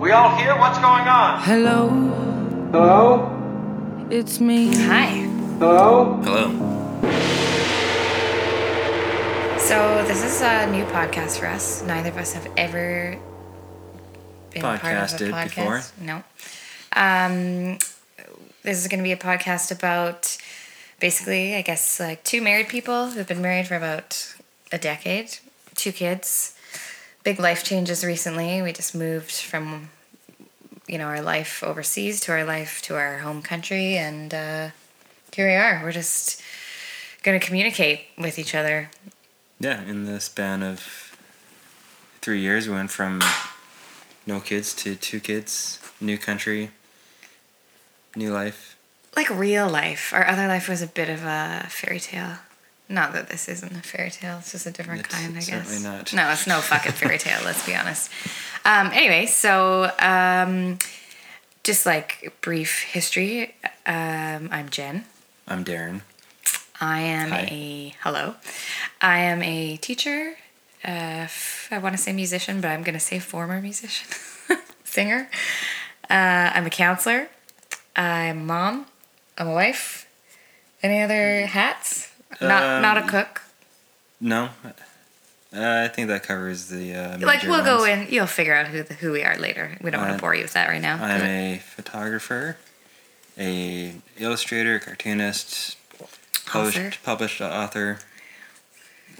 We all here? What's going on? Hello, Hello? it's me. Hi. Hello? Hello. So this is a new podcast for us. Neither of us have ever been part of a Podcasted podcast. before? No. Um, this is going to be a podcast about basically, I guess, like two married people who've been married for about a decade, two kids, big life changes recently. We just moved from, you know, our life overseas to our life to our home country, and uh, here we are. We're just going to communicate with each other Yeah, in the span of three years, we went from no kids to two kids, new country, new life. like real life. Our other life was a bit of a fairy tale. Not that this isn't a fairy tale. It's just a different It's kind, I guess. certainly not. No, it's no fucking fairy tale. let's be honest. Um, anyway, so um, just like brief history. Um, I'm Jen. I'm Darren. I am Hi. a hello. I am a teacher. Uh, f- I want to say musician, but I'm going to say former musician, singer. Uh, I'm a counselor. I'm a mom. I'm a wife. Any other hats? Not not a Um, cook. No, uh, I think that covers the. Uh, Like we'll go in. You'll figure out who the, who we are later. We don't want Uh, to bore you with that right now. I'm a photographer, a illustrator, cartoonist, Author. published, published author.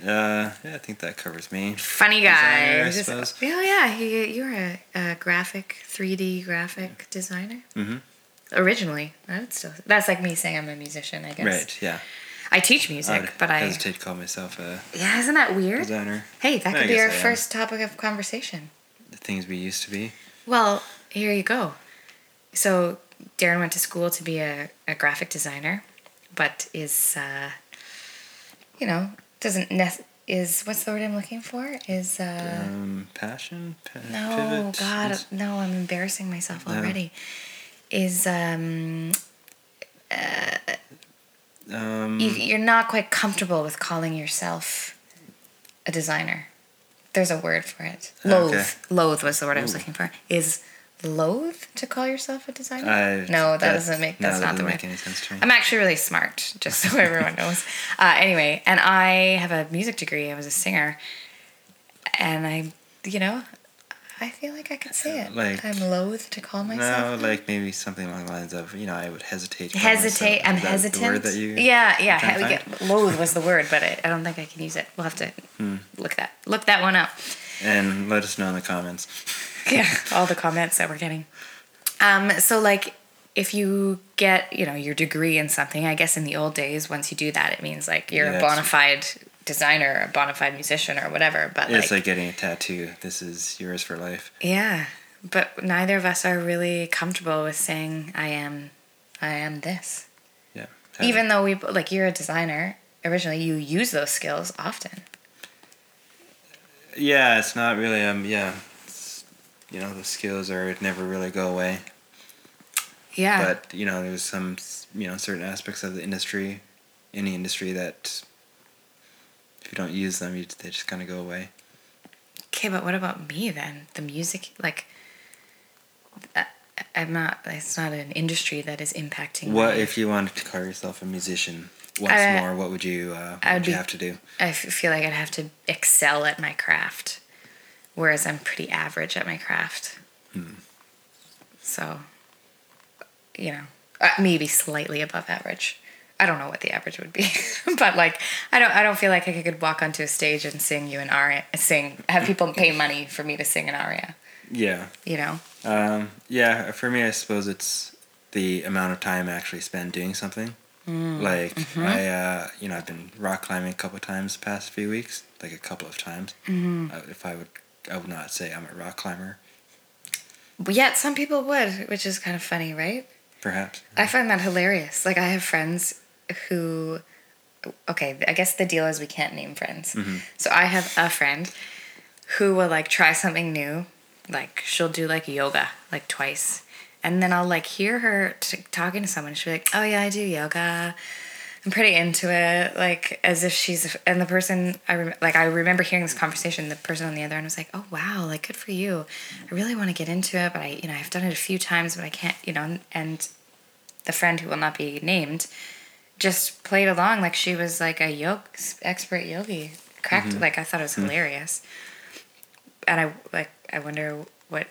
Uh, yeah, I think that covers me. Funny guy. Designer, I Just- oh yeah, he, you're a, a graphic, 3D graphic designer. Mm-hmm. Originally, I would still. That's like me saying I'm a musician. I guess. Right. Yeah. I teach I music, would but I. hesitate to call myself a Yeah, isn't that weird? designer. Hey, that I could be our first topic of conversation. The things we used to be. Well, here you go. So Darren went to school to be a, a graphic designer, but is, uh, you know, doesn't nec- is what's the word I'm looking for? Is uh, Um, passion. Pa- no, pivot, God, is- no, I'm embarrassing myself No. already. Is um, Um, you, you're not quite comfortable with calling yourself a designer. There's a word for it. Loathe. Okay. Loathe was the word I was Ooh. looking for. Is loathe to call yourself a designer? I, no, that, doesn't make. no, That's that not the doesn't word. make any sense to me. I'm actually really smart, just so everyone knows. Uh, anyway, and I have a music degree. I was a singer, and I, you know, I feel like I could say it. Like- I'm loath to call myself. no, like maybe something along the lines of, you know, I would hesitate. hesitate. I'm hesitant. The word that you. yeah, yeah. to get- loathe was the word, but I, I don't think I can use it. We'll have to Hmm. look that look that one up. And let us know in the comments. Yeah, all the comments that we're getting. Um, so like, if you get you know your degree in something, I guess in the old days, once you do that, it means like you're Yeah, a bona fide designer, a bona fide musician, or whatever. But It's like, like getting a tattoo. This is yours for life. yeah, but neither of us are really comfortable with saying I am, I am this. Yeah. Even though we like you're a designer originally, you use those skills often. Yeah, it's not really. Um. Yeah. It's, you know, the skills are never really go away. Yeah. But you know, there's some you know certain aspects of the industry, any industry that if you don't use them, you, they just kind of go away. Okay, but what about me then? The music, like, I, I'm not. It's not an industry that is impacting. What if you wanted to call yourself a musician once I- more? What would you? Uh, what would you be- have to do? I feel like I'd have to excel at my craft, whereas I'm pretty average at my craft. Hmm. So, you know, uh, maybe slightly above average. I don't know what the average would be, but like, I don't. I don't feel like I could walk onto a stage and sing you an aria. Sing, have people pay money for me to sing an aria. Yeah. You know. Um, yeah, for me, I suppose it's the amount of time I actually spend doing something. Mm, Like mm-hmm. I, uh, you know, I've been rock climbing a couple of times the past few weeks, like a couple of times. Mm-hmm. Uh, if I would, I would not say I'm a rock climber. But yet, some people would, which is kind of funny, right? Perhaps. I find that hilarious. Like I have friends who okay, I guess the deal is we can't name friends. Mm-hmm. So I have a friend who will like try something new. Like she'll do like yoga like twice. And then I'll like hear her t- talking to someone. She'll be like, "Oh yeah, I do yoga." I'm pretty into it, like as if she's and the person I rem- like I remember hearing this conversation. The person on the other end was like, "Oh wow, like good for you. I really want to get into it, but I you know I've done it a few times, but I can't you know." And the friend who will not be named just played along like she was like a yoga expert yogi. Cracked like I thought it was hilarious, and I like I wonder what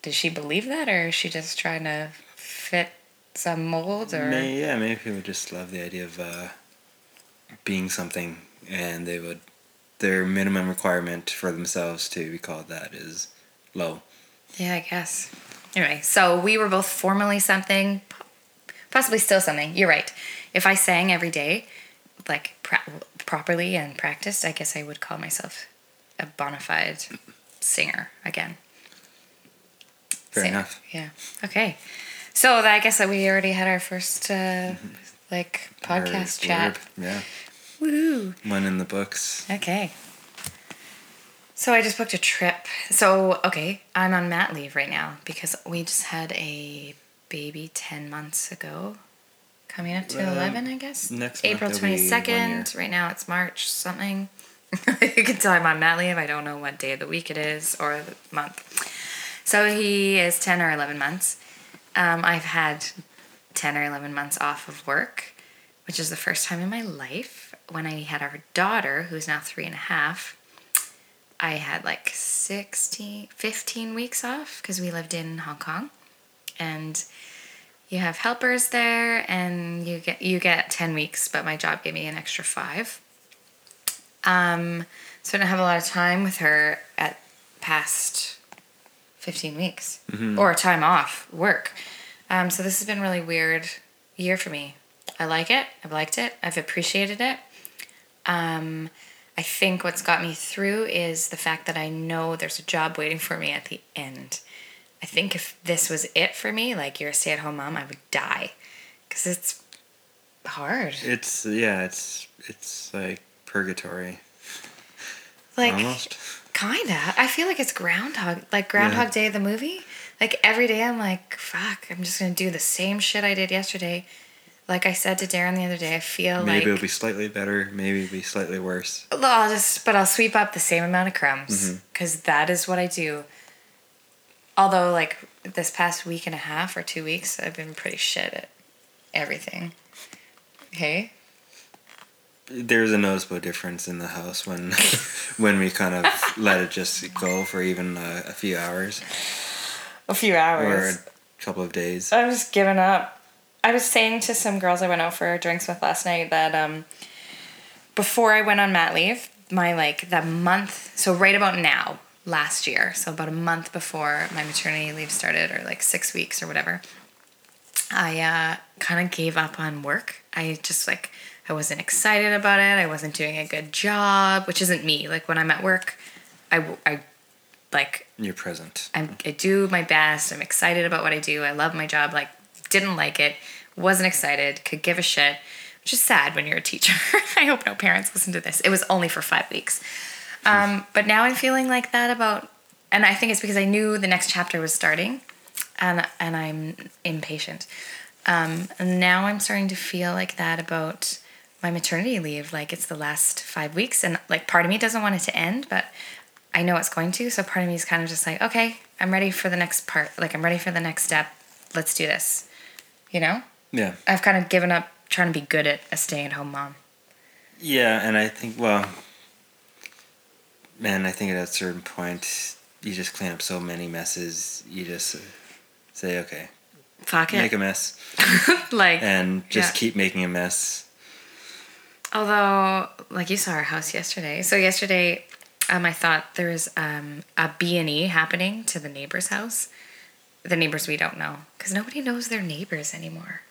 did she believe that or is she just trying to fit some mold or May, yeah, maybe people just love the idea of uh, being something, and they would their minimum requirement for themselves to be called that is low. Yeah, I guess. Anyway, so we were both formally something, possibly still something. You're right. If I sang every day, like properly and practiced, I guess I would call myself a bona fide singer again. Fair Singer. enough. Yeah. Okay. So I guess that we already had our first uh, like podcast chat. yeah, Woo. one in the books. Okay. So I just booked a trip. So okay, I'm on mat leave right now because we just had a baby ten months ago, coming up to Um, eleven, I guess. next April it'll be twenty one year. second. Right now it's March something. you can tell I'm on mat leave. I don't know what day of the week it is or the month. So he is ten or eleven months. Um, I've had ten or eleven months off of work, which is the first time in my life. When I had our daughter, who's now three and a half, I had like 16, 15 weeks off because we lived in Hong Kong. And you have helpers there and you get you get 10 weeks, but my job gave me an extra 5. Um so I didn't have a lot of time with her at past 15 weeks or time off work. Um, so this has been really weird year for me. I like it. I've liked it. I've appreciated it. Um, I think what's got me through is the fact that I know there's a job waiting for me at the end. I think if this was it for me, like you're a stay at home mom, I would die because it's hard. It's yeah, it's it's like purgatory Like, almost. kinda. I feel like it's Groundhog, like Groundhog Day, of the movie. Like every day, I'm like, fuck, I'm just gonna do the same shit I did yesterday. Like I said to Darren the other day, I feel Maybe like it'll be slightly better. Maybe it'll be slightly worse. I'll just, but I'll sweep up the same amount of crumbs mm-hmm. because is what I do. Although, like this past week and a half or two weeks, I've been pretty shit at everything. Okay. There's a noticeable difference in the house when when we kind of let it just go for even a, a few hours A few or hours. a couple of days. I was giving up. I was saying to some girls I went out for drinks with last night that um, before I went on mat leave, my like the month, so right about now, last year, so about a month before my maternity leave started, or like six weeks or whatever, I uh, kind of gave up on work. I just like, I wasn't excited about it. I wasn't doing a good job, which isn't me. Like when I'm at work, I, I like You're present. I'm, I do my best. I'm excited about what I do. I love my job. Like, didn't like it, wasn't excited, could give a shit, which is sad when you're a teacher. I hope no parents listen to this. It was only for five weeks. Um, but now I'm feeling like that about, and I think it's because I knew the next chapter was starting and, and I'm impatient. Um, and now I'm starting to feel like that about my maternity leave. Like it's the last five weeks, and like part of me doesn't want it to end, but I know it's going to. So part of me is kind of just like, okay, I'm ready for the next part. Like I'm ready for the next step. Let's do this. You know, Yeah. I've kind of given up trying to be good at a stay-at-home mom. Yeah, and I think well, man, I think at a certain point you just clean up so many messes. You just say, okay, Fuck make it. a mess, like, and just Yeah. keep making a mess. Although, like you saw our house yesterday. So yesterday, um, I thought there was um, a B and E happening to the neighbor's house. The neighbors we don't know, because nobody knows their neighbors anymore.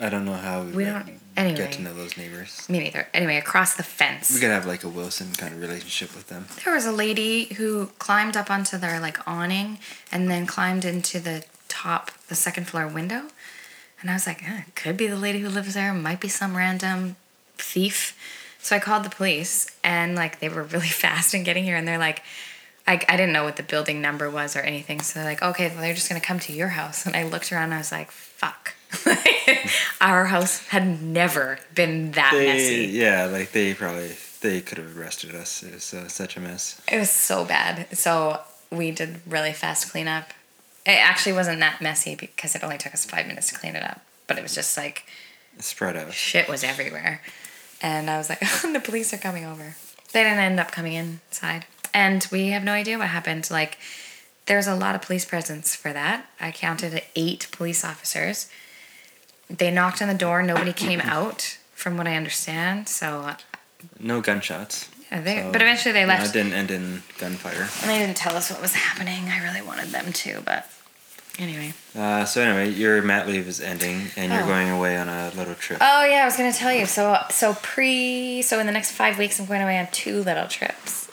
I don't know how we, don't- anyway. get to know those neighbors. Me neither. Anyway, across the fence. We could have like a Wilson kind of relationship with them. There was a lady who climbed up onto their like awning and then climbed into the top, the second floor window. And I was like, eh, could be the lady who lives there, might be some random thief. So I called the police and like they were really fast in getting here and they're like, I, I didn't know what the building number was or anything. So they're like, okay, well, they're just going to come to your house. And I looked around and I was like, fuck. Our house had never been that They, messy. yeah, like they probably they could have arrested us. It was uh, such a mess. It was so bad. So we did really fast cleanup. It actually wasn't that messy because it only took us five minutes to clean it up. But it was just like Spread out. shit was everywhere. And I was like, the police are coming over. They didn't end up coming inside. And we have no idea what happened. Like, there's a lot of police presence for that. I counted eight police officers. They knocked on the door. Nobody came out, from what I understand. So, uh, No gunshots. yeah, they, So, but eventually they left. it didn't end in gunfire. And they didn't tell us what was happening. I really wanted them to, but anyway. Uh, so anyway, your mat leave is ending, and you're Oh. going away on a little trip. Oh yeah, I was gonna tell you. So so pre so in the next five weeks, I'm going away on two little trips.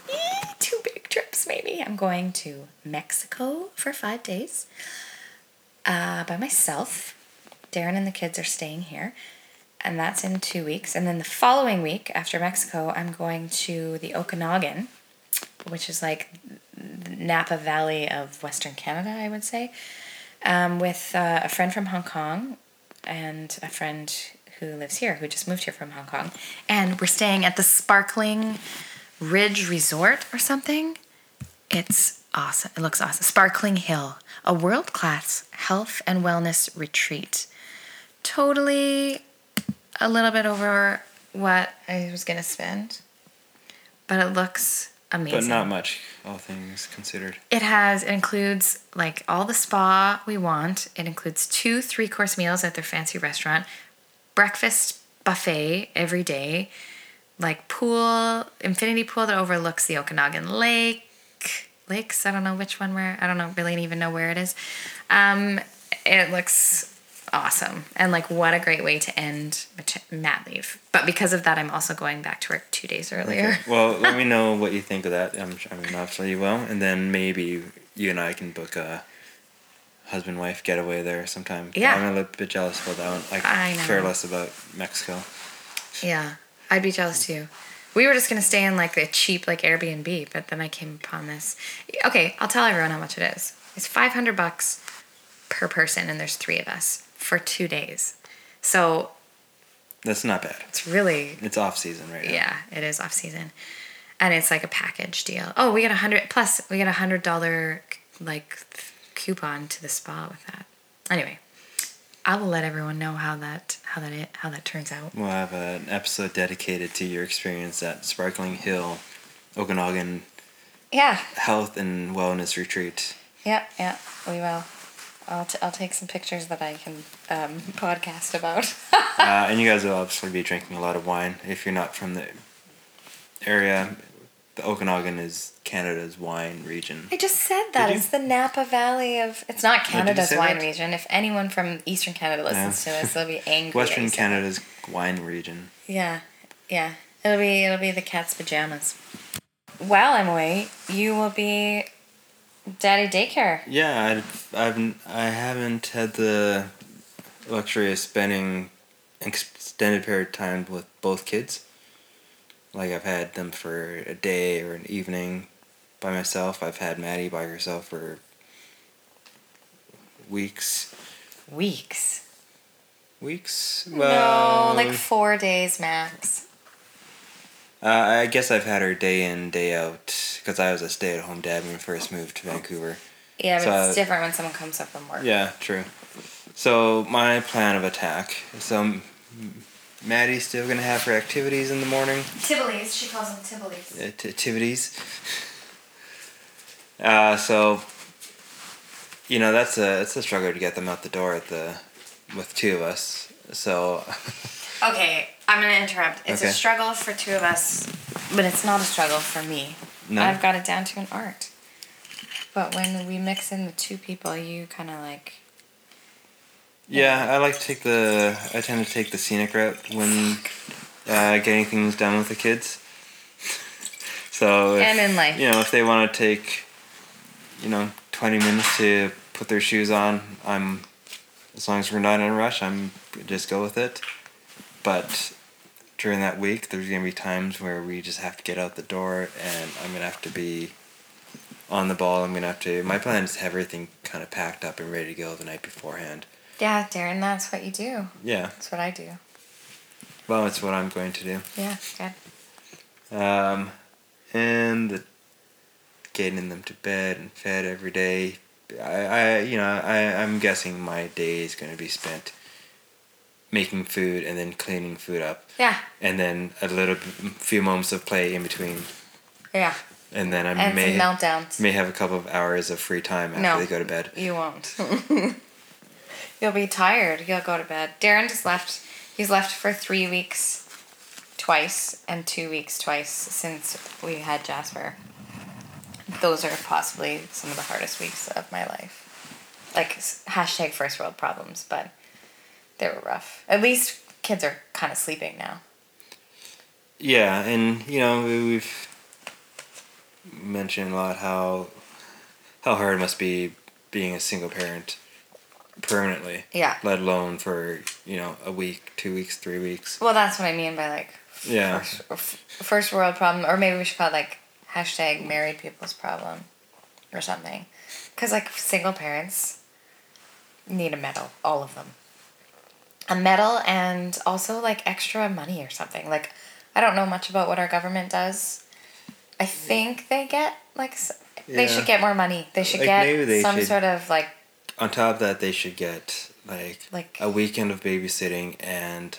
Two big trips, maybe. I'm going to Mexico for five days. Uh, by myself. Darren and the kids are staying here. And that's in two weeks. And then the following week after Mexico, I'm going to the Okanagan, which is like Napa Valley of Western Canada, I would say, um, with uh, a friend from Hong Kong and a friend who lives here, who just moved here from Hong Kong. And we're staying at the Sparkling Ridge Resort or something. It's awesome. It looks awesome. Sparkling Hill, a world class health and wellness retreat. Totally a little bit over what I was going to spend, but it looks amazing. but not much, all things considered. It has, it includes like all the spa we want. It includes two three course meals at their fancy restaurant, breakfast buffet every day, like pool, infinity pool that overlooks the Okanagan Lake. Lakes, I don't know which one where, I don't know, really even know where it is. Um, it looks awesome. And like, what a great way to end mat- leave. But because of that, I'm also going back to work two days earlier. Okay. Well, let me know what you think of that. I'm, I mean, obviously you will, and then maybe you and I can book a husband wife getaway there sometime. Yeah. I'm a little bit jealous about that one. I I know. care less about Mexico. Yeah, I'd be jealous too. We were just gonna stay in like a cheap like Airbnb, but then I came upon this. Okay, I'll tell everyone how much it is. It's five hundred bucks per person, and there's three of us for two days. So That's not bad. it's really It's off season right now. yeah, it is off season, and it's like a package deal. Oh, we get a hundred plus. We get a hundred dollar like coupon to the spa with that. Anyway, I will let everyone know how that how that it, how that turns out. We'll have an episode dedicated to your experience at Sparkling Hill, Okanagan Yeah, Health and Wellness Retreat. Yeah, yeah, we will. I'll, t- I'll take some pictures that I can um, podcast about. uh, and you guys will obviously be drinking a lot of wine if you're not from the area. The Okanagan is Canada's wine region. I just said that. It's the Napa Valley of. It's not Canada's say wine that? region. If anyone from Eastern Canada listens to this, they'll be angry. Western Canada's wine region. Yeah, yeah. It'll be it'll be the cat's pajamas. While I'm away, you will be daddy daycare. Yeah, I, I've I haven't had the luxury of spending extended period of time with both kids. Like I've had them for a day or an evening by myself. I've had Maddie by herself for weeks. Weeks. Weeks? no, like four days max. Uh, I guess I've had her day in, day out, because I was a stay at home dad when we first moved to Vancouver. Yeah, but So- it's different when someone comes up from work. Yeah, true. So my plan of attack. So Maddie's still gonna have her activities in the morning. Tivoli's, she calls them Tivoli's. uh, t- Activities. Uh, so. You know that's a it's a struggle to get them out the door at the, with two of us. So. Okay, I'm gonna interrupt. It's a struggle for two of us, but it's not a struggle for me. No? I've got it down to an art. But when we mix in the two people, you kind of like. Yeah, I like to take the. I tend to take the scenic route when uh, getting things done with the kids. So if, And in life. you know, if they want to take, you know, twenty minutes to put their shoes on, I'm, as long as we're not in a rush, I'm just go with it. But during that week, there's gonna be times where we just have to get out the door, and I'm gonna have to be on the ball. I'm gonna have to. My plan is to have everything kind of packed up and ready to go the night beforehand. Yeah, Darren, that's what you do. Yeah. That's what I do. Well, it's what I'm going to do. Yeah, good. Um, and the getting them to bed and fed every day. I, I you know, I, I'm guessing my day is going to be spent making food and then cleaning food up. Yeah, And then a little few moments of play in between. yeah. And then I And may, some meltdowns. may have a couple of hours of free time after No. they go to bed. You won't. You'll be tired. You'll go to bed. Darren just left. He's left for three weeks twice and two weeks twice since we had Jasper. Those are possibly some of the hardest weeks of my life. Like hashtag first world problems, but they were rough. At least kids are kind of sleeping now. Yeah, and you know we- we've mentioned a lot how how hard it must be being a single parent permanently. Yeah. Let alone for you know a week, two weeks, three weeks. Well, that's what I mean by like Yeah. first, first world problem, or maybe we should call it like hashtag married people's problem, or something. Because like single parents need a medal, all of them. A medal and also like extra money or something. Like I don't know much about what our government does. I think they get like s they should get more money. They should Like, get maybe they some should- sort of like On top of that, they should get like Like- a weekend of babysitting and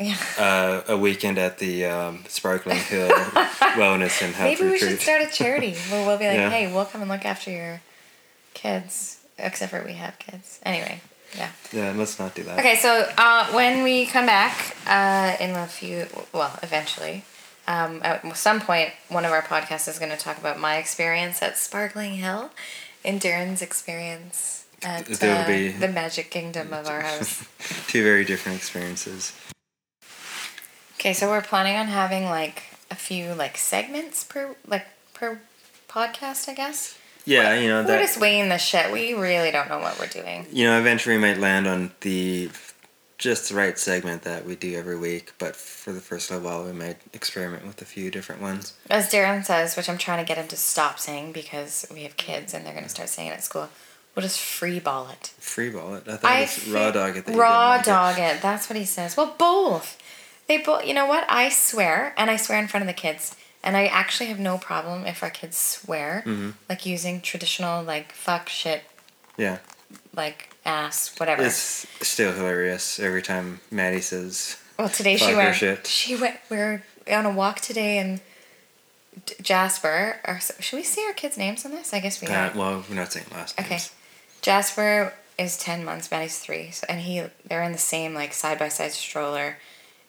yeah. uh, a weekend at the um, Sparkling Hill Wellness and Health Maybe we Retreat. should start a charity where we'll be like, Yeah. hey, we'll come and look after your kids. Except for we have kids. Anyway, yeah. Yeah, let's not do that. Okay, so uh, when we come back uh, in a few, well, eventually, um, at some point, one of our podcasts is going to talk about my experience at Sparkling Hill and Darren's experience at uh, the Magic Kingdom of our house. Two very different experiences. Okay, so we're planning on having like a few like segments per like per podcast, I guess. Yeah, you know We're just weighing the shit. We really don't know what we're doing. You know, eventually we might land on the just the right segment that we do every week, but for the first little while we might experiment with a few different ones. As Darren says, which I'm trying to get him to stop saying because we have kids and they're going to start saying it at school. We'll just free ball it. Free ball it. I thought I it was raw dog it. Raw like dog it. That's what he says. Well, both. They both. You know what? I swear, and I swear in front of the kids, and I actually have no problem if our kids swear, Mm-hmm. like using traditional like fuck shit. Yeah, like ass, whatever. it's still hilarious every time Maddie says. Well, today she went. shit. She went. We are on a walk today, and D- Jasper. Or should we say our kids' names on this? I guess we Uh, are. well, we're not saying last Okay, names. Jasper is ten months. Maddie's three, so, and he they're in the same like side by side stroller,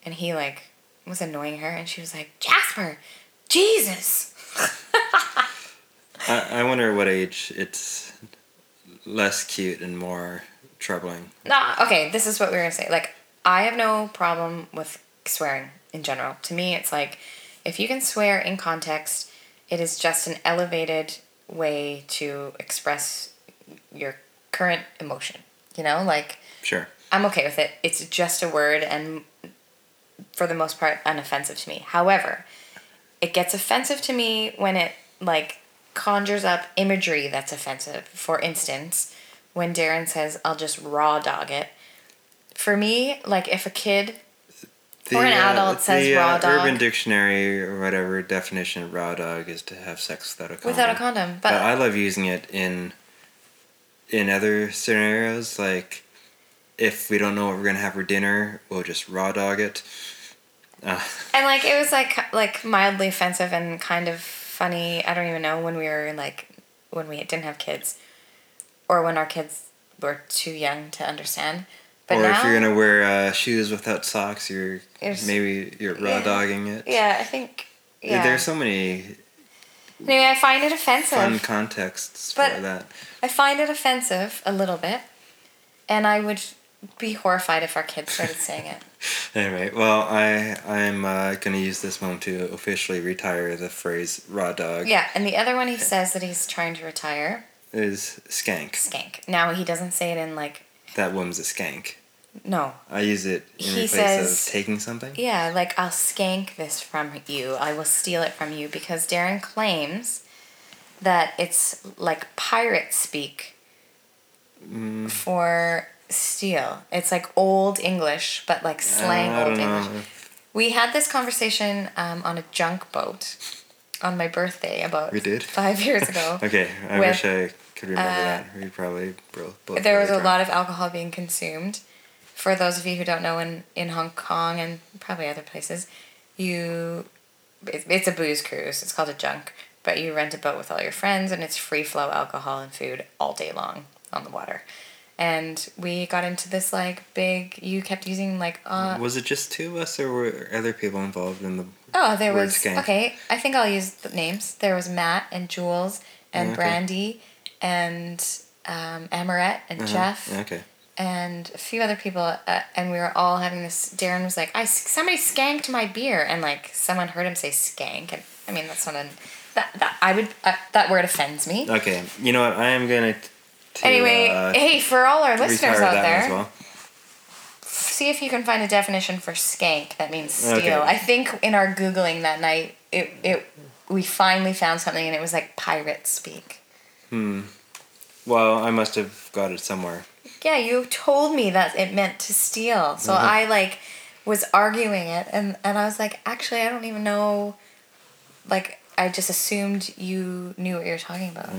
and he like was annoying her, and she was like, Jasper, Jesus. I, I wonder what age it's less cute and more troubling. Nah, okay, this is what we were gonna say. Like, I have no problem with swearing in general. To me, it's like if you can swear in context, it is just an elevated way to express your current emotion. You know, like Sure. I'm okay with it. It's just a word and for the most part unoffensive to me. However, it gets offensive to me when it like conjures up imagery that's offensive. For instance, when Darren says, "I'll just raw dog it." For me, like if a kid Or an adult says the, raw uh, dog. Urban Dictionary or whatever definition of raw dog is to have sex without a condom. without a condom, but, But I love using it in in other scenarios, like if we don't know what we're gonna have for dinner, we'll just raw dog it. Uh, and like it was like like mildly offensive and kind of funny. I don't even know when we were like when we didn't have kids, or when our kids were too young to understand. But or now, if you're gonna wear uh, shoes without socks, you're maybe you're raw yeah. dogging it. yeah, I think yeah. There's so many anyway, I find it offensive. fun contexts But- for that. I find it offensive a little bit, and I would be horrified if our kids started saying it. Anyway, well, I I'm uh, gonna use this moment to officially retire the phrase "raw dog." Yeah, and the other one he says that he's trying to retire, Is skank. skank. Now he doesn't say it in like That woman's a skank. no. I use it in He place says- of taking something. Yeah, like I'll skank this from you. I will steal it from you because Darren claims that it's like pirate speak Mm, for steal. It's like old English, but like slang old know. English. We had this conversation um, on a junk boat on my birthday about We did? five years ago. Okay, I With, wish I could remember uh, that. We probably both. both there was a lot of alcohol being consumed. For those of you who don't know, in, in Hong Kong and probably other places, you it, it's a booze cruise. It's called a junk, but you rent a boat with all your friends, and it's free flow alcohol and food all day long on the water. And we got into this like big. You kept using like uh, Was it just two of us, or were other people involved in the? Oh, there was skank. okay. I think I'll use the names. There was Matt and Jules and Okay. Brandy and um, Amaret and Uh-huh. Jeff Okay. and a few other people, uh, and we were all having this. Darren was like, "I somebody skanked my beer," and like someone heard him say "skank," and I mean that's not a that that I would uh, that word offends me. Okay. You know what? I am gonna. To, anyway, uh, hey, for all our listeners out there, well. see if you can find a definition for skank that means steal. Okay. I think in our googling that night, it it we finally found something, and it was like pirate speak. Hmm. Well, I must have got it somewhere. Yeah, you told me that it meant to steal. So Mm-hmm. I like was arguing it and and I was like, actually I don't even know like I just assumed you knew what you were talking about.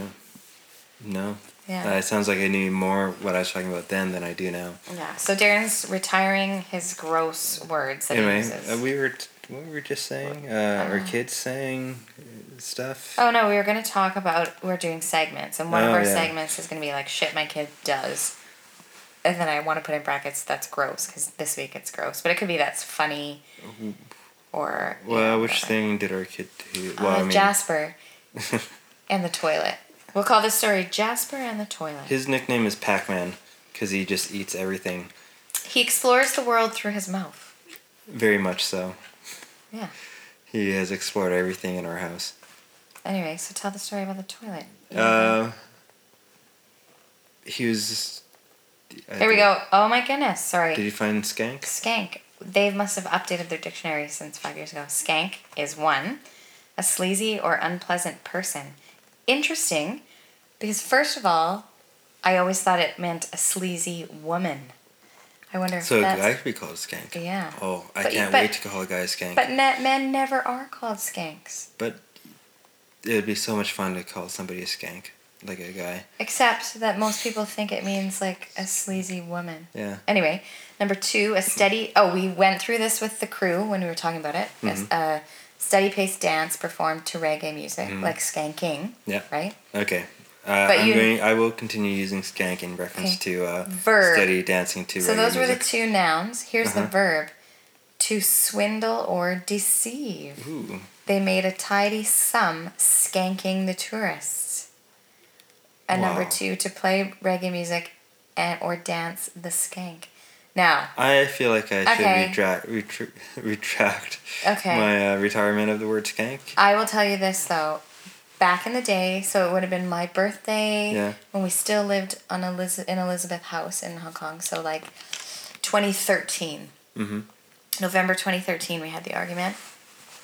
No. Yeah. Uh, it sounds like I knew more what I was talking about then than I do now. Yeah. So Darren's retiring his gross words that he Anyway, uses. uh, we were t- what were we just saying? Uh, our kids saying uh, stuff. oh no, we were gonna talk about we're doing segments and one of Oh, our yeah. segments is gonna be like shit my kid does. And then I want to put in brackets that's gross because this week it's gross, but it could be that's funny, or Well, know, which whatever. thing did our kid do? Well, uh, I mean, Jasper and the toilet. We'll call this story Jasper and the toilet. his nickname is Pac-Man because he just eats everything. He explores the world through his mouth. Very much so. Yeah. He has explored everything in our house. Anyway, so tell the story about the toilet. Uh, he was. uh, Here we go. Oh my goodness. Sorry. Did you find skank? Skank. They must have updated their dictionary since five years ago. Skank is one, a sleazy or unpleasant person. Interesting, because first of all, I always thought it meant a sleazy woman. I wonder if So a guy could be called a skank. yeah. Oh, I But- can't but- wait to call a guy a skank. But men never are called skanks, But it'd be so much fun to call somebody a skank, like a guy. except that most people think it means like a sleazy woman. Yeah. Anyway, number two, a steady. Oh, we went through this with the crew when we were talking about it. Mm-hmm. A steady paced dance performed to reggae music, like skanking. Yeah. Right. Okay. Uh, But I'm you- going. I will continue using skank in reference Okay. to uh, Verb. steady dancing to. So those were the two nouns. Here's the Uh-huh. verb: to swindle or deceive. Ooh. They made a tidy sum skanking the tourists. And number two, to play reggae music and or dance the skank. Now, I feel like I should Okay. retract retr- retract Okay. my uh, retirement of the word skank. I will tell you this though. Back in the day, so it would have been my birthday Yeah. when we still lived on Eliz- in Elizabeth House in Hong Kong. So like 2013. Mm-hmm. November 2013, we had the argument,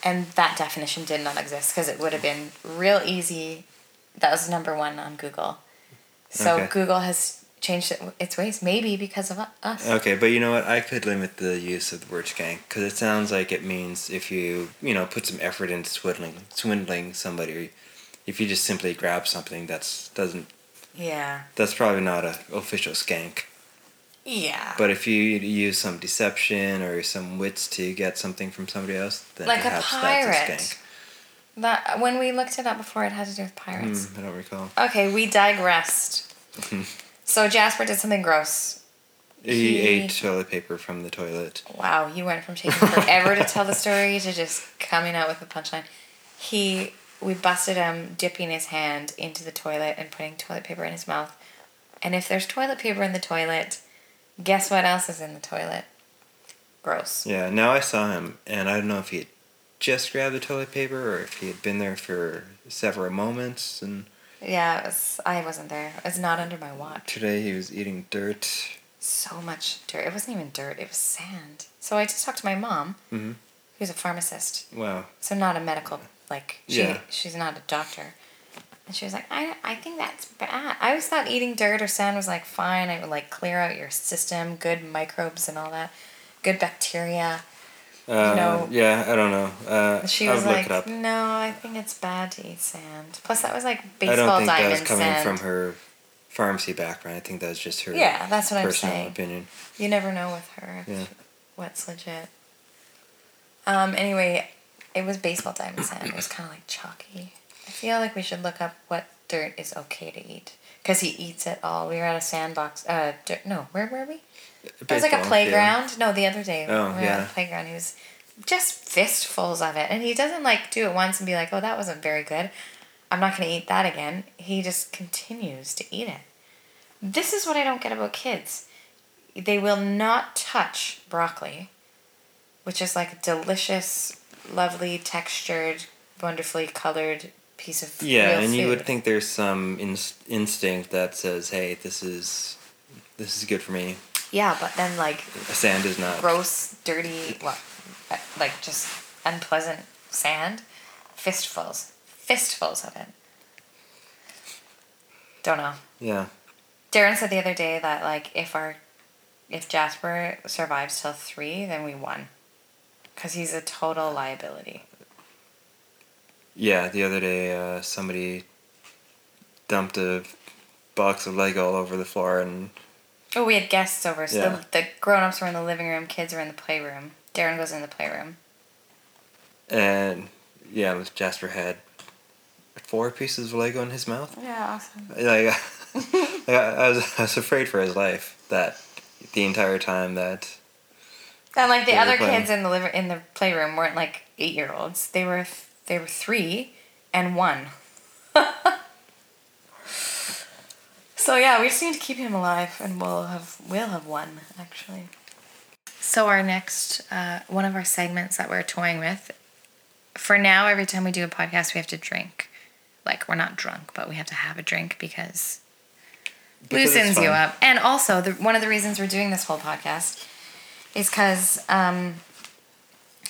and that definition did not exist because it would have been real easy. That was number one on Google. So Okay. Google has changed its ways, maybe because of us. Okay, but you know what? I could limit the use of the word skank because it sounds like it means if you you know put some effort into swindling swindling somebody, if you just simply grab something that's doesn't Yeah. that's probably not a official skank. Yeah. But if you use some deception or some wits to get something from somebody else, then Like a perhaps pirate. that's a skank. that when we looked it up before, it had to do with pirates. Hmm, I don't recall. Okay, we digressed. so Jasper did something gross. He, He- ate toilet paper from the toilet. Wow, you went from taking forever to tell the story to just coming out with a punchline. He, we busted him dipping his hand into the toilet and putting toilet paper in his mouth. And if there's toilet paper in the toilet, guess what else is in the toilet? Gross. Yeah, now I saw him, and I don't know if he had just grabbed the toilet paper or if he had been there for several moments. And Yeah, it was, I wasn't there. It's was not under my watch. today he was eating dirt. So much dirt. It wasn't even dirt, it was sand. So I just talked to my mom, Mhm. who's a pharmacist. Wow. So not a medical like she Yeah. she's not a doctor. And she was like, I, I think that's bad. I always thought eating dirt or sand was like fine. It would like clear out your system, good microbes and all that, good bacteria. Uh, know- Yeah, I don't know. Uh, She was like, look it up. no, I think it's bad to eat sand. Plus, that was like baseball diamond I don't think that was coming sand. from her pharmacy background. I think that was just her Yeah, that's what I'm personal saying. opinion. You never know with her if Yeah. what's legit. Um. Anyway, it was baseball diamond sand. It was kind of like chalky. I feel like we should look up what dirt is okay to eat because he eats it all. We were at a sandbox. Uh, dirt, no, where were we? It was like a playground. No, the other day. Oh, we were yeah. at a playground. He was just fistfuls of it, and he doesn't like do it once and be like, "Oh, that wasn't very good. I'm not going to eat that again." He just continues to eat it. This is what I don't get about kids. They will not touch broccoli, which is like a delicious, lovely, textured, wonderfully colored piece of food. Yeah, and you would think there's some ins- instinct that says, "Hey, this is this is good for me." Yeah, but then like Sand is not. gross, dirty, what, like just unpleasant sand, fistfuls, fistfuls of it. Don't know. Yeah, Darren said the other day that like if our, if Jasper survives till three, then we won, because he's a total liability. yeah. The other day, uh, somebody dumped a box of Lego all over the floor, and Oh, we had guests over, so Yeah. the, the grown ups were in the living room, kids were in the playroom. Darren goes in the playroom. and yeah, Jasper had four pieces of Lego in his mouth. Yeah, awesome. Like, like, I, I was I was afraid for his life that the entire time that And like the other playing. kids in the liver in the playroom weren't like eight year olds. They were they were three and one. so yeah, we just need to keep him alive, and we'll have we'll have won actually. So our next uh, one of our segments that we're toying with, for now, every time we do a podcast, we have to drink. Like we're not drunk, but we have to have a drink because Because loosens you up. And also, the, one of the reasons we're doing this whole podcast is because um,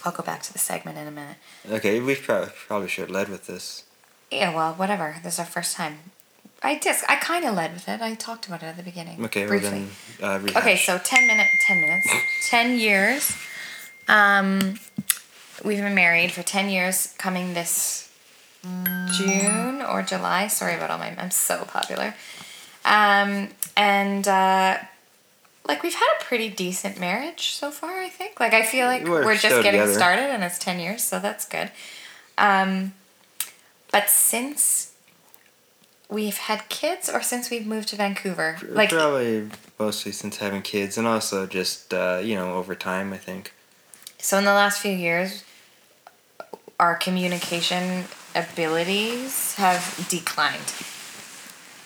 I'll go back to the segment in a minute. okay, we probably probably should have led with this. Yeah, well, whatever. This is our first time. I just, I kind of led with it. I talked about it at the beginning. Okay, briefly. well then uh. Okay, so 10 minute, 10 minutes, 10 years. Um, we've been married for 10 years coming this June or July. Sorry about all my, I'm so popular. Um, and, uh, like we've had a pretty decent marriage so far, I think. Like I feel like We're we're, just getting together. started and it's 10 years, so that's good. Um, but since we've had kids or since we've moved to Vancouver, like probably mostly since having kids and also just uh, you know over time I think. So in the last few years, our communication abilities have declined.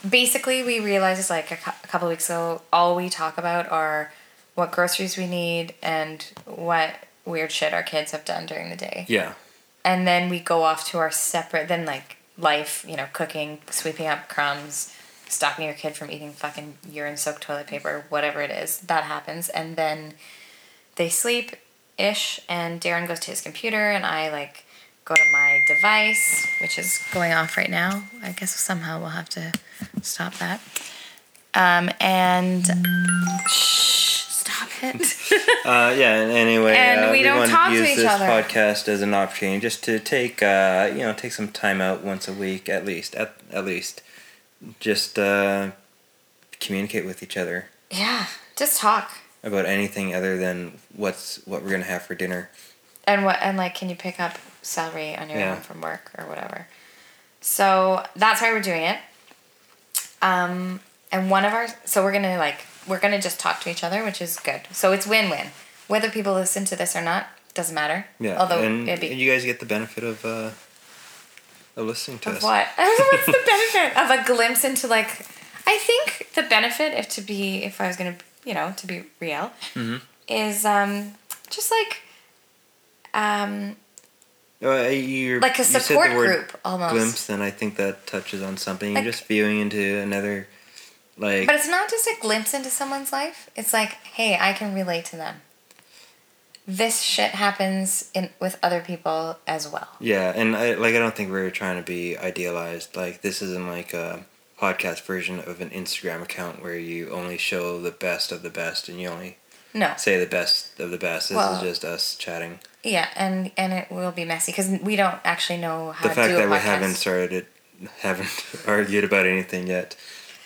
Basically, we realized like a, cou- a couple weeks ago, all we talk about are what groceries we need and what weird shit our kids have done during the day. Yeah. And then we go off to our separate, then like life, you know, cooking, sweeping up crumbs, stopping your kid from eating fucking urine soaked toilet paper, whatever it is. That happens. And then they sleep ish, and Darren goes to his computer, and I like go to my device, which is going off right now. I guess somehow we'll have to stop that. Um, and shh, stop it. Uh, yeah. Anyway, And uh, we don't wanted talk to use each this other. podcast as an opportunity just to take uh, you know take some time out once a week at least at at least just uh, communicate with each other yeah, just talk. about anything other than what's what we're gonna have for dinner. And what and like can you pick up celery on your Yeah. own from work or whatever. So that's why we're doing it. Um and one of our so we're gonna like we're gonna just talk to each other, which is good. So it's win win. Whether people listen to this or not, doesn't matter. Yeah. Although and it'd be you guys get the benefit of uh, of listening to of us. what? What's the benefit of a glimpse into like I think the benefit if to be if I was gonna you know, to be real, Mm-hmm. is um just like um Uh, you're, like a you support group almost. glimpse, and I think that touches on something. Like- You're just viewing into another, like, But it's not just a glimpse into someone's life. It's like, hey, I can relate to them. this shit happens in with other people as well. Yeah, and I like I don't think we're trying to be idealized. Like this isn't like a podcast version of an Instagram account where you only show the best of the best and you only No. say the best of the best. This Well- is just us chatting. Yeah, and and it will be messy because we don't actually know how The to fact that we haven't started it, haven't argued about anything yet.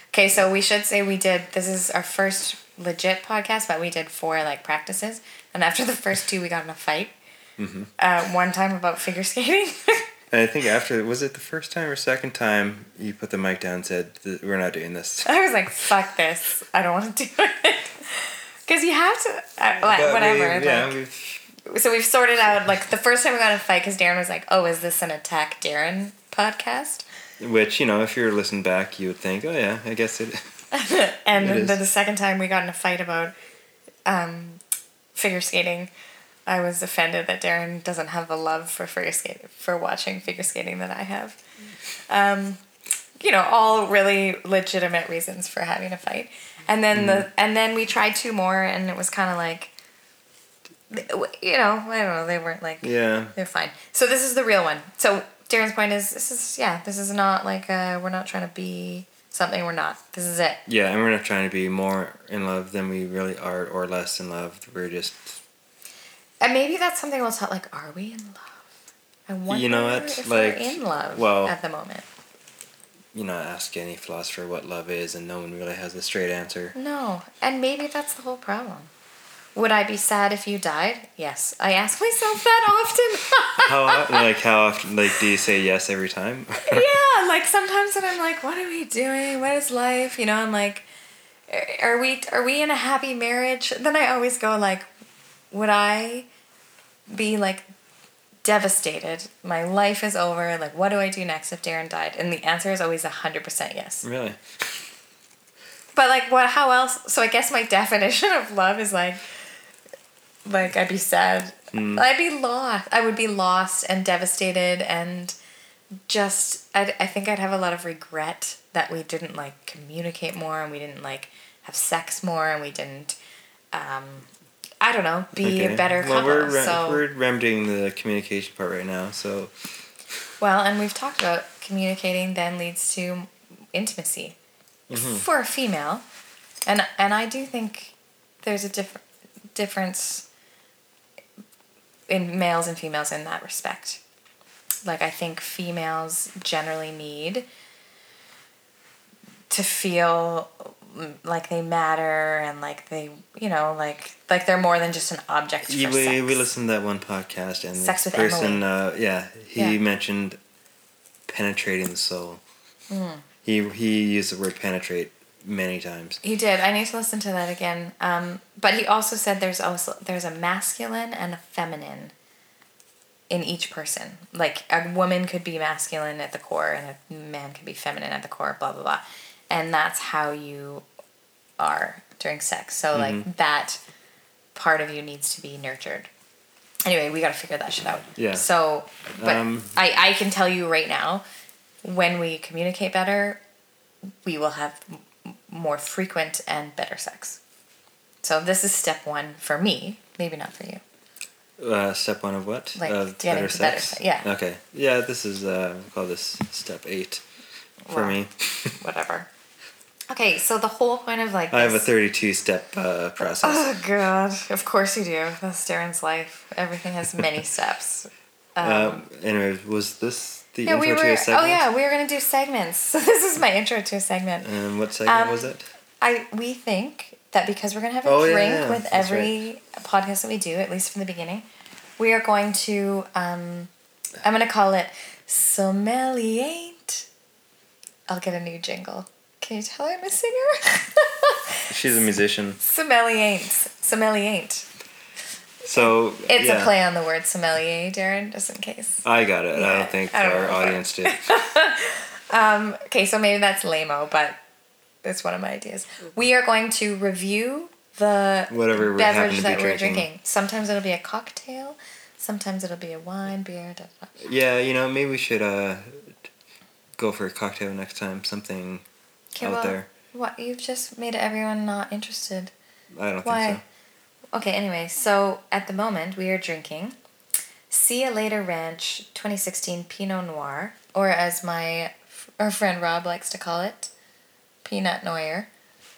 Okay, so we should say we did. This is our first legit podcast, but we did four like practices, and after the first two, we got in a fight. Mm-hmm. Uh, one time about figure skating. And I think after was it the first time or second time you put the mic down and said we're not doing this. I was like, "Fuck this! I don't want to do it." Because you have to, uh, But we- whatever. yeah, like- we've so we've sorted out like the first time we got in a fight because Darren was like, "Oh, is this an attack Darren podcast?" Which you know if you're listening back you would think oh yeah I guess it. And It then the, the second time we got in a fight about um, figure skating, I was offended that Darren doesn't have the love for figure skating for watching figure skating that I have. Um, you know, all really legitimate reasons for having a fight. And then the Mm-hmm. and then we tried two more, and it was kind of like, you know, I don't know, they weren't like Yeah. they're fine. So this is the real one. So Darren's point is this is yeah, this is not like uh, we're not trying to be something we're not. This is it. Yeah, and we're not trying to be more in love than we really are or less in love. We're just And maybe that's something we'll tell. Like, are we in love? I wonder You know what? if Like, we're in love well- at the moment. you know ask any philosopher what love is and no one really has a straight answer. No, and maybe that's the whole problem. Would I be sad if you died? Yes, I ask myself that often. How often, like how often like do you say yes every time? yeah, like sometimes when I'm like, what are we doing? What is life? You know, I'm like, are are we are we in a happy marriage? Then I always go like, would I be like devastated? My life is over. Like, what do I do next if Darren died? And the answer is always hundred percent yes. really? But like, what? How else? So I guess my definition of love is like, like I'd be sad. I'd be lost. I would be lost and devastated and just. I I think I'd have a lot of regret that we didn't like communicate more and we didn't like have sex more and we didn't. Um, I don't know. Be a better couple. Well, we're re- so we're remedying the communication part right now. So Well, and we've talked about communicating then leads to intimacy for a female, and and I do think there's a different difference in males and females in that respect. Like I think females generally need to feel mm, like they matter and like they you know like like they're more than just an object for Yeah, we, sex. we listened to that one podcast and Sex this person, uh, yeah, he Yeah. mentioned penetrating the soul. Hmm. He he used the word penetrate many times. He did. I need to listen to that again. Um, but he also said there's also there's a masculine and a feminine in each person. Like a woman could be masculine at the core and a man could be feminine at the core, blah blah blah. And that's how you are during sex. So like that part of you needs to be nurtured. Anyway, we got to figure that shit out. Yeah. So, but Um, I I can tell you right now, when we communicate better, we will have more frequent and better sex. So this is step one for me, maybe not for you. Uh, step one of what? Like of better to better sex. yeah. Okay. Yeah, this is uh, we call this step eight for Wow. me. Whatever. Okay, so the whole point of like I have a thirty-two step uh, process. Oh god, of course you do. That's Darren's life. Everything has many steps. Um, um, anyway, was this the yeah, intro we to were. a segment? Oh yeah, we were gonna do segments. So this is my intro to a segment. And what segment Um, was it? I we think that because we're gonna have a Oh, drink yeah, with that's every podcast that we do, at least from the beginning, we are going to. Um, I'm gonna call it sommelier. I'll get a new jingle. Can you tell I'm a singer? She's a musician. sommelier. Sommelier. So It's yeah. a play on the word sommelier, Darren, just in case. I got it. I don't think I don't our audience did. Okay, so maybe that's lame-o, but it's one of my ideas. We are going to review the Whatever we beverage be that we're drinking. drinking. Sometimes it'll be a cocktail, sometimes it'll be a wine, beer, da, da, da. Yeah, you know, maybe we should uh, go for a cocktail next time. Something out well, there. What you've just made everyone not interested. I don't Why? think Okay, anyway, so at the moment we are drinking See Ya Later Ranch 2016 Pinot Noir, or as my our friend Rob likes to call it, Peanut Noir.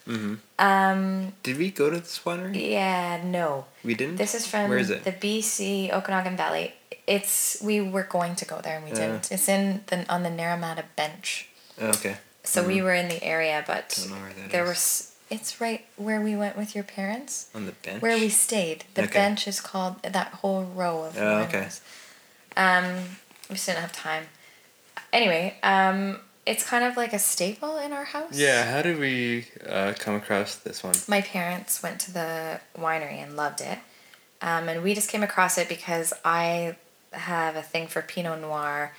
Mm-hmm. Um, Did we go to this winery? yeah, no. We didn't. This is from Where is it? the BC Okanagan Valley. It's we were going to go there and we Yeah. didn't. It's in the on the Naramata bench. Oh, okay. So we were in the area, but Mm-hmm. Don't know where that there is. was. It's right where we went with your parents. On the bench. Where we stayed. The Okay. bench is called that whole row of Oh, okay. Um, we just didn't have time. Anyway, um, it's kind of like a staple in our house. Yeah. How did we uh, come across this one? My parents went to the winery and loved it. Um, and we just came across it because I have a thing for Pinot Noir.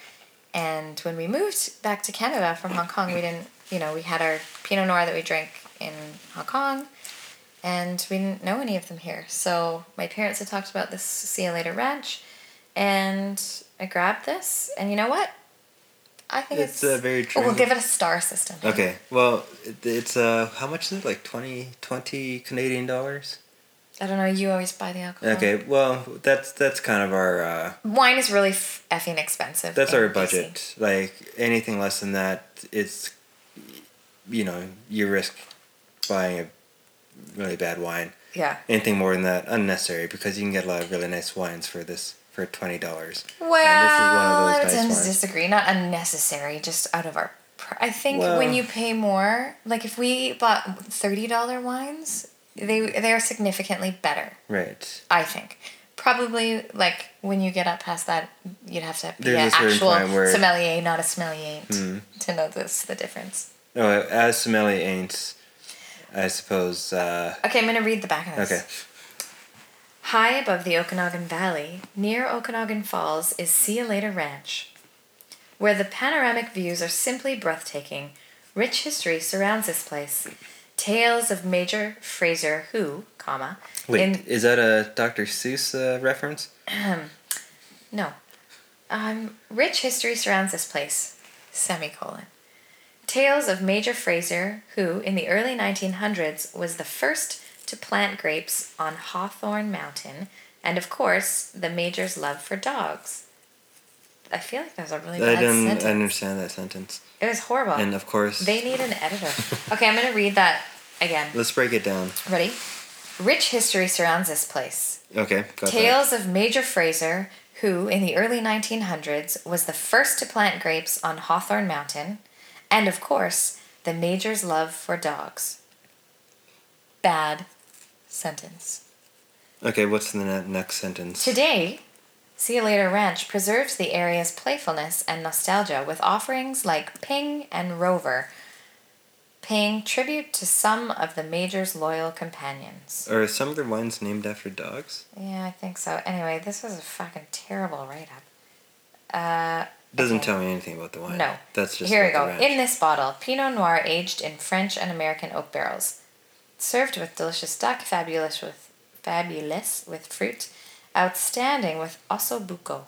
And when we moved back to Canada from Hong Kong, we didn't, you know, we had our Pinot Noir that we drank in Hong Kong. And we didn't know any of them here. So my parents had talked about this See You Later Ranch. And I grabbed this. And you know what? I think It's, it's. uh, very Oh, we'll give it a star system. Okay. Well, it, it's uh, how much is it? Like 20, 20 Canadian dollars. I don't know. You always buy the alcohol. Okay. Well, that's that's kind of our uh, Wine is really effing expensive. that's our BC. budget. Like anything less than that, it's you know you risk buying a really bad wine. Yeah. Anything more than that, unnecessary because you can get a lot of really nice wines for this for twenty dollars. Well, I would tend to disagree. Not unnecessary, just out of our. Pr- I think Well- when you pay more, like if we bought thirty dollar wines, they they are significantly better. Right. I think. Probably like when you get up past that, you'd have to be an actual sommelier, not a sommelier, Hmm. to know this the difference. No, as sommelier ain't, I suppose. Uh, Okay, I'm gonna read the back of this. okay. High above the Okanagan Valley, near Okanagan Falls, is See Ya Later Ranch. Where the panoramic views are simply breathtaking, rich history surrounds this place. Tales of Major Fraser, who, comma, Wait, in is that a Dr. Seuss uh, reference? no, um, rich history surrounds this place, semicolon. Tales of Major Fraser, who, in the early 1900s, was the first to plant grapes on Hawthorne Mountain, and of course, the Major's love for dogs. I feel like that was a really I bad didn't sentence. understand that sentence. It was horrible. And of course, they need an editor. okay, I'm going to read that again. let's break it down. Ready? Rich history surrounds this place. Okay, got Tales of Major Fraser, who in the early 1900s was the first to plant grapes on Hawthorne Mountain, and of course, the Major's love for dogs. Bad sentence. Okay, what's the ne- next sentence? Today, See You Later Ranch preserves the area's playfulness and nostalgia with offerings like Ping and Rover, paying tribute to some of the Major's loyal companions. Are some of their wines named after dogs? Yeah, I think so. Anyway, this was a fucking terrible write up. Uh, Doesn't Okay. tell me anything about the wine. No. That's just Here we go. In this bottle, Pinot Noir aged in French and American oak barrels. Served with delicious duck, fabulous with fabulous with fruit, outstanding with osso buco.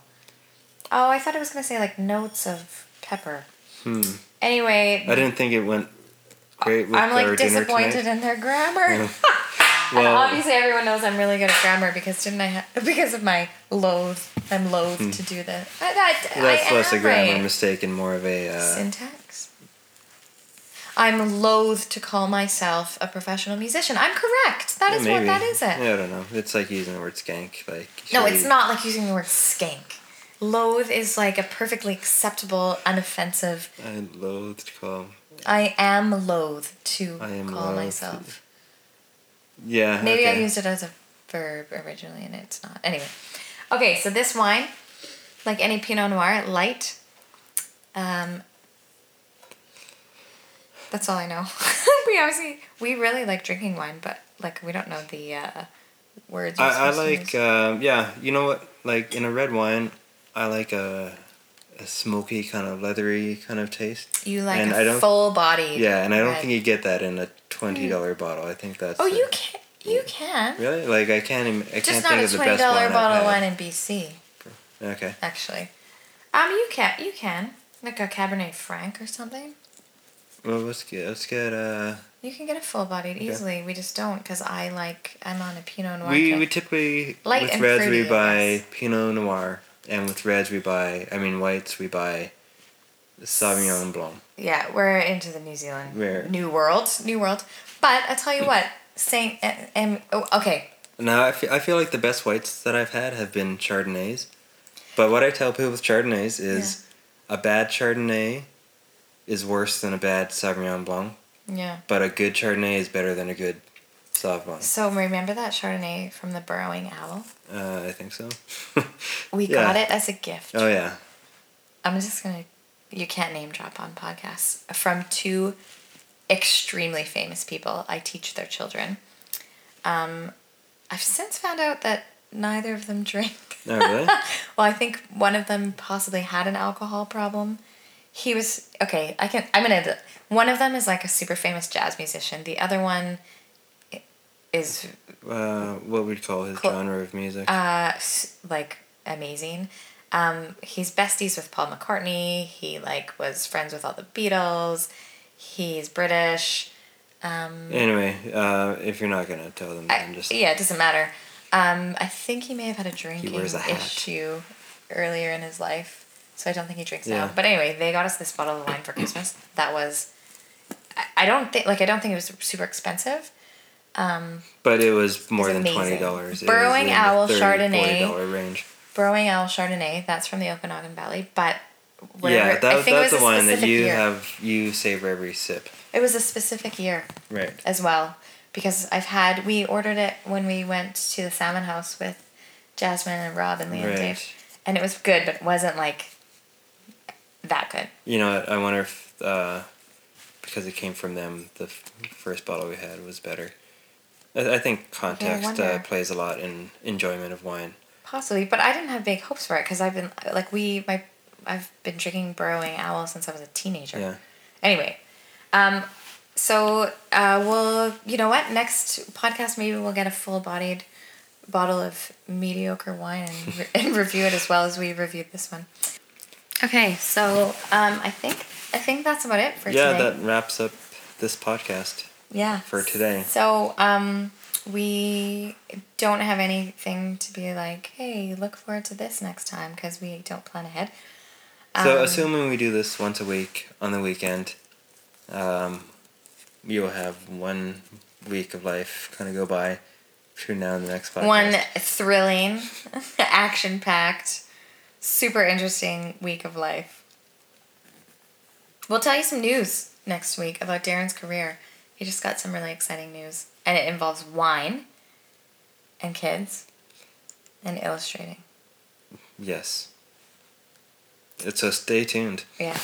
Oh, I thought it was gonna say like notes of pepper. Hmm. Anyway, I didn't think it went great with I'm like disappointed in their grammar. Yeah. And Well, obviously, everyone knows I'm really good at grammar because didn't I? Ha- because of my loathe, I'm loath to do this. I, that Hmm. that's I less a am grammar right. mistake and more of a. Uh, syntax. I'm loath to call myself a professional musician. I'm correct. That yeah, is what that is. It. Yeah, I don't know. It's like using the word skank. Like no, it's we- not like using the word skank. Loathe is like a perfectly acceptable, unoffensive. I loathe to call. I am loath to I am call myself. Yeah. Maybe okay. I used it as a verb originally, and it's not. Anyway, okay. So this wine, like any Pinot Noir, light. Um, that's all I know. we obviously we really like drinking wine, but like we don't know the uh, words. I, I like uh, yeah you know what like in a red wine I like a, a smoky kind of leathery kind of taste you like and a I don't- full body. yeah and I don't think you get that in a twenty dollar bottle I think that's Oh, the- you can. You can. really like I can't even I Just can't not think a of the twenty best dollar wine bottle I've of had. wine in BC. okay Actually, um, you can. You can like a Cabernet Franc or something. well let's get let's get uh You can get a full bodied Okay. easily. We just don't because I like I'm on a Pinot Noir. We we typically Light with reds fruity, we buy. Pinot Noir, and with reds we buy. I mean whites we buy Sauvignon Blanc. yeah, we're into the New Zealand Where? New World, New World. But I tell you what, Saint and, oh, okay, Now I feel, I feel like the best whites that I've had have been Chardonnays, but what I tell people with Chardonnays is a bad Chardonnay is worse than a bad Sauvignon Blanc, yeah. but a good Chardonnay is better than a good Sauv Blanc. So remember that Chardonnay from the Burrowing Owl? Uh, I think so. We Yeah. got it as a gift. Oh yeah, I'm just gonna. You can't name drop on podcasts from two extremely famous people. I teach their children. Um, I've since found out that neither of them drink. oh really? well, I think one of them possibly had an alcohol problem. He was okay. I can. I'm gonna. One of them is like a super famous jazz musician. The other one is uh, what would call his Cl- genre of music? uh like amazing. Um, he's besties with Paul McCartney. He like was friends with all the Beatles. He's British. Um, anyway, uh, if you're not gonna tell them, I- just yeah, it doesn't matter. Um, I think he may have had a drinking a issue earlier in his life, so I don't think he drinks Yeah. now. But anyway, they got us this bottle of wine for Christmas. That was, I, I don't think like I don't think it was super expensive. But it was more It's than amazing. twenty dollars. Burrowing Owl Chardonnay. range. Burrowing Owl Chardonnay. That's from the Okanagan Valley, but whatever. Yeah, that, I think it that's was the one that you year. have. You savor every sip. It was a specific year Right. as well because I've had we ordered it when we went to the Salmon House with Jasmine and Rob and Lee and Right. Dave, and it was good, but it wasn't like that good. You know, what, I wonder if uh, because it came from them, the f- first bottle we had was better. I, I think context uh, plays a lot in enjoyment of wine. Possibly, but I didn't have big hopes for it because I've been like we my I've been drinking Burrowing Owl since I was a teenager. Yeah. Anyway, um, so uh, we'll you know what next podcast maybe we'll get a full bodied bottle of mediocre wine and, re- and review it as well as we reviewed this one. Okay, so um, I think I think that's about it for yeah, today. Yeah, that wraps up this podcast. yeah for today. So um, we don't have anything to be like, hey, look forward to this next time because we don't plan ahead. So, Um, assuming we do this once a week on the weekend, um, you'll have one week of life kind of go by between now and the next podcast. one thrilling, action packed, super interesting week of life. We'll tell you some news next week about Darren's career. He just got some really exciting news, and it involves wine and kids and illustrating. Yes. It's a stay tuned. Yeah.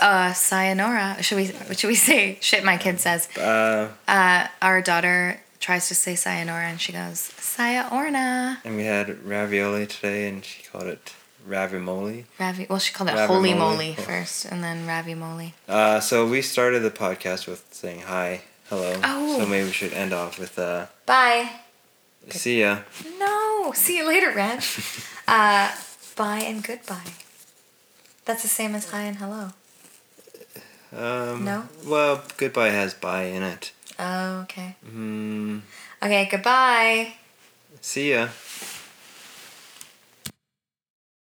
Uh, sayonara. Should we? Should we say shit? My kid says. Uh, Uh, our daughter tries to say sayonara, and she goes sayorna. and we had ravioli today, and she called it ravimoli. Ravi. Well, she called it Ravimoli. holy moly first, and then ravimoli. Uh, so we started the podcast with saying hi, hello. Oh. So maybe we should end off with uh, Bye. see ya. No. See you later, Red. uh, bye and goodbye. That's the same as hi and hello. Um, No? Well, goodbye has bye in it. Oh, okay. Mm, Okay. Goodbye. see ya.